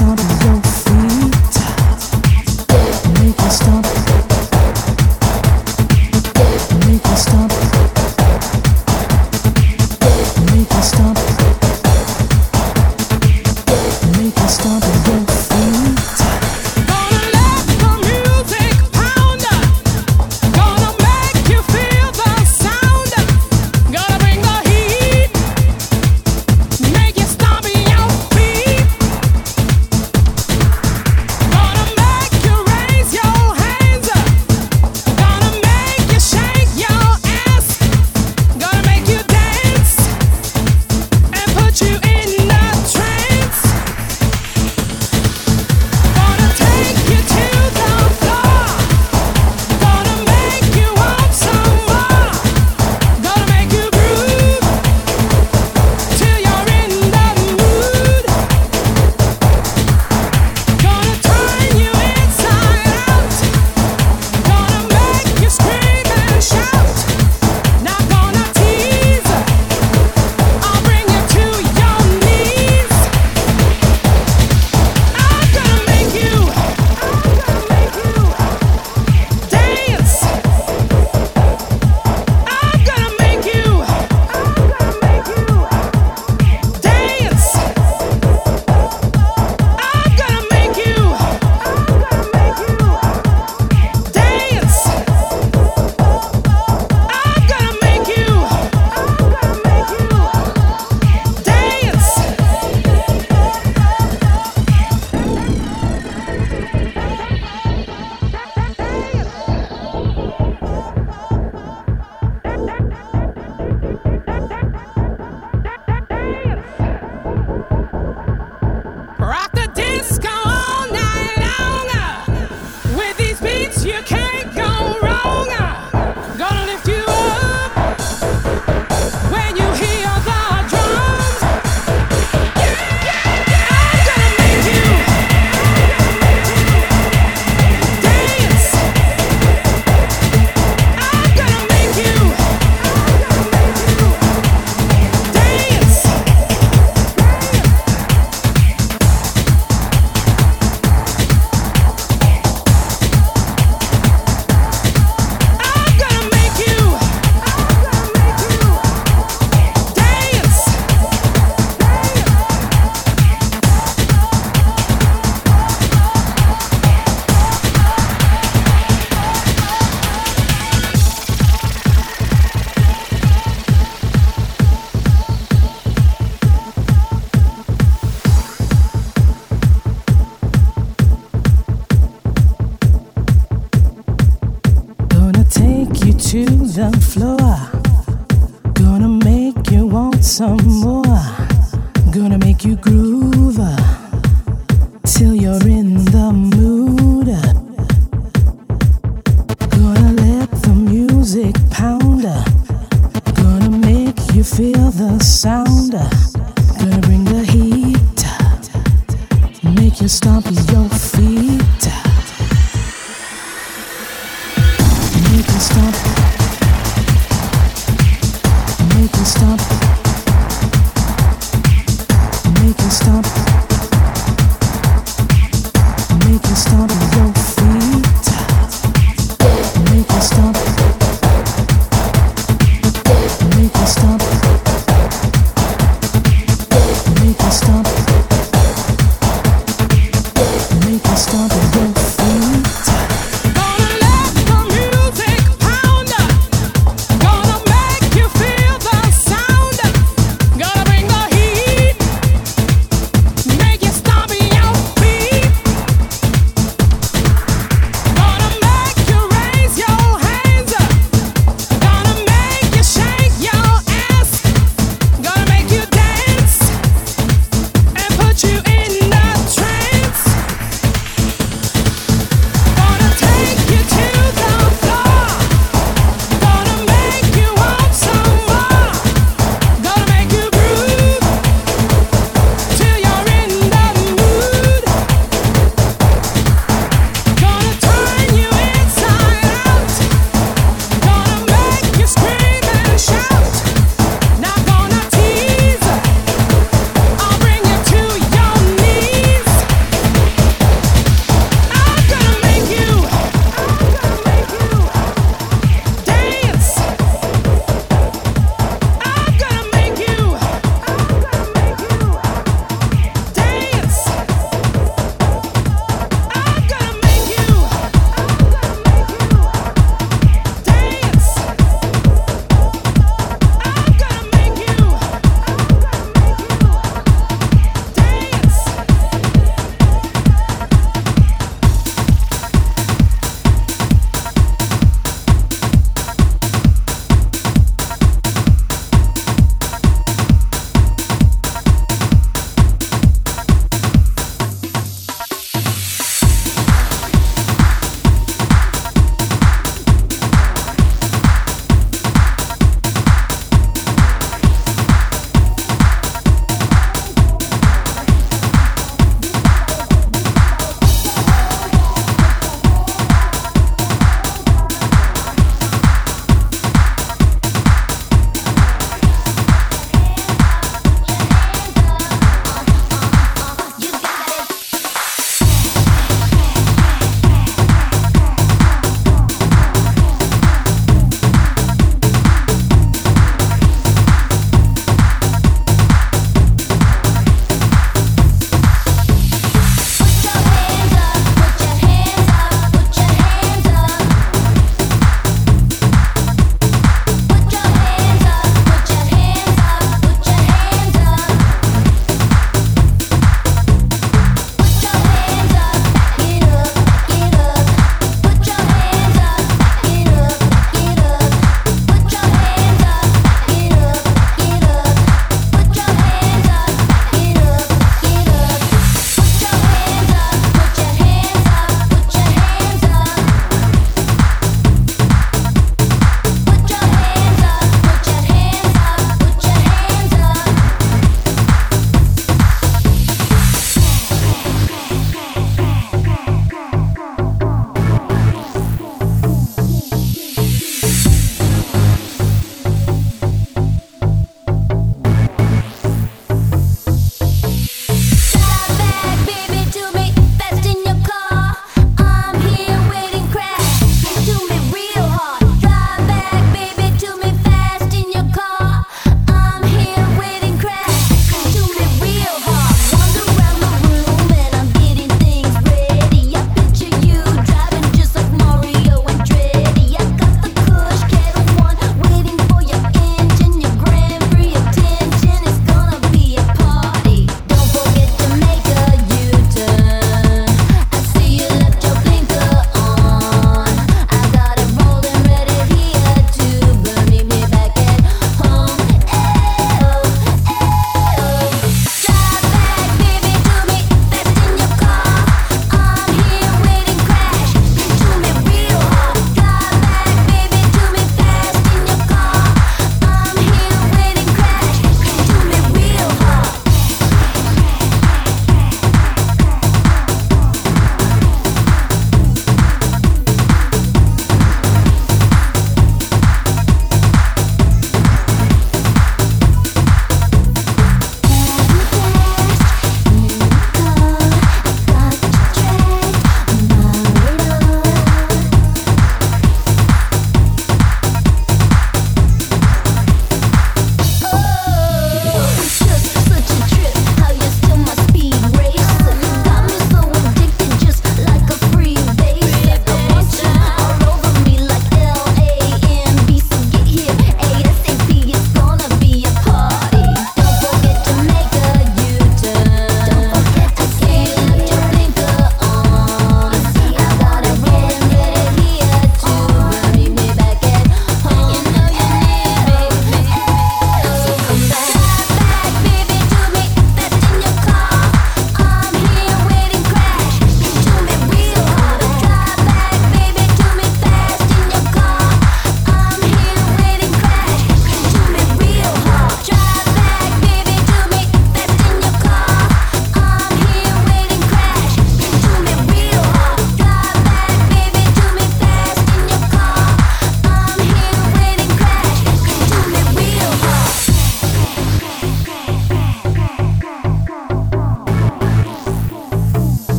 Make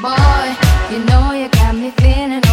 boy. You know you got me feeling.